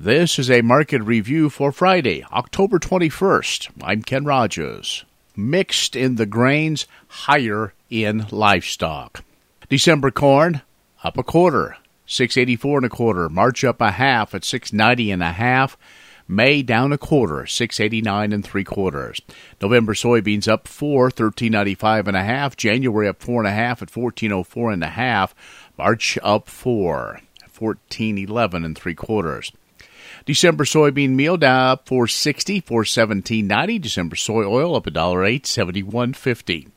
This is a market review for Friday, October 21st. I'm Ken Rogers. Mixed in the grains, higher in livestock. December corn up a quarter, 684 and a quarter. March up a half at 690 and a half. May down a quarter, 689 and three quarters. November soybeans up four, 1395 and a half. January up four and a half at 1404 and a half. March up four, 1411 and three quarters. December soybean meal down up 460, 417.90. December soy oil up a dollar eight, seventy one fifty.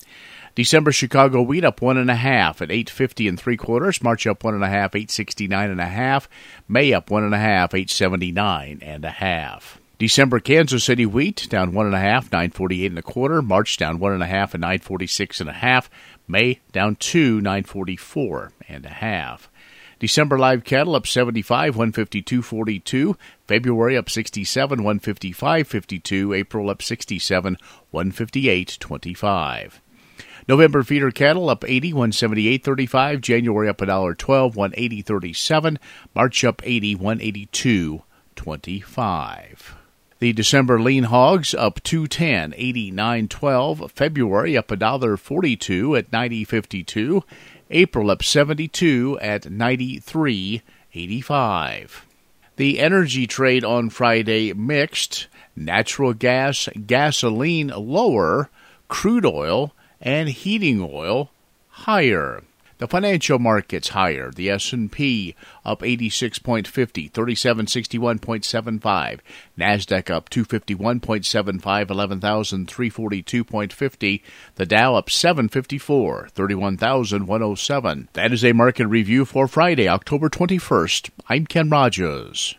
December Chicago wheat up one and a half at eight fifty and three quarters. March up one and a half, eight sixty nine and a half. May up one and a half, eight seventy nine and a half. December Kansas City wheat down one and a half, nine forty eight and a quarter. March down one and a half at nine forty six and a half. May down two, nine forty four and a half. December live cattle up 75, 152.42. February up 67, 155.52. April up 67, 158.25. November feeder cattle up 80, 178.35. January up $1.12, 180.37. March up 80, 182.25. The December lean hogs up 210, 89.12. February up $1.42 at 90.52. April up 72 at 93.85. The energy trade on Friday mixed natural gas, gasoline lower, crude oil, and heating oil higher. The financial markets higher. The S&P up 86.50, 3761.75. Nasdaq up 251.75, 11342.50. The Dow up 754, 31107. That is a market review for Friday, October 21st. I'm Ken Rogers.